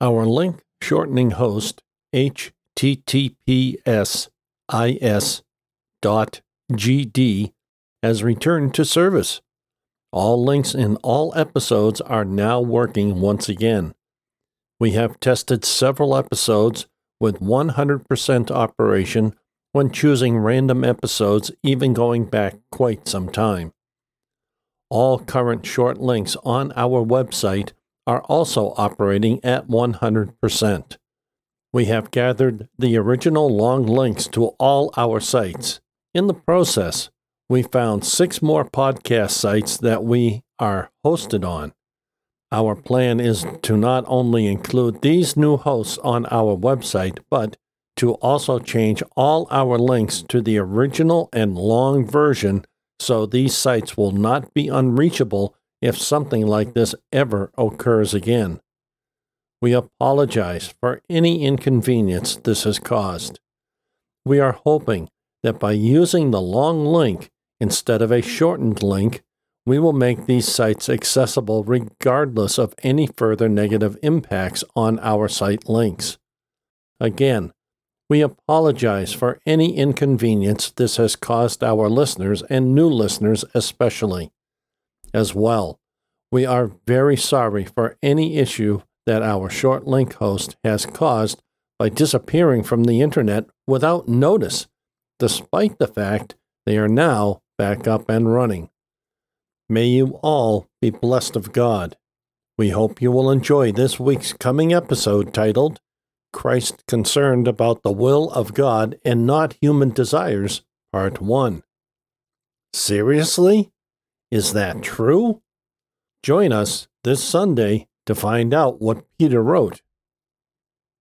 Our link shortening host, https dot gd, has returned to service. All links in all episodes are now working once again. We have tested several episodes with 100% operation when choosing random episodes, even going back quite some time. All current short links on our website are also operating at 100%. We have gathered the original long links to all our sites. In the process, we found six more podcast sites that we are hosted on. Our plan is to not only include these new hosts on our website, but to also change all our links to the original and long version so these sites will not be unreachable if something like this ever occurs again. We apologize for any inconvenience this has caused. We are hoping that by using the long link instead of a shortened link, we will make these sites accessible regardless of any further negative impacts on our site links. Again, we apologize for any inconvenience this has caused our listeners and new listeners especially. As well, we are very sorry for any issue that our short link host has caused by disappearing from the internet without notice, despite the fact they are now back up and running. May you all be blessed of God. We hope you will enjoy this week's coming episode titled Christ Concerned About the Will of God and Not Human Desires, Part 1. Seriously? Is that true? Join us this Sunday to find out what Peter wrote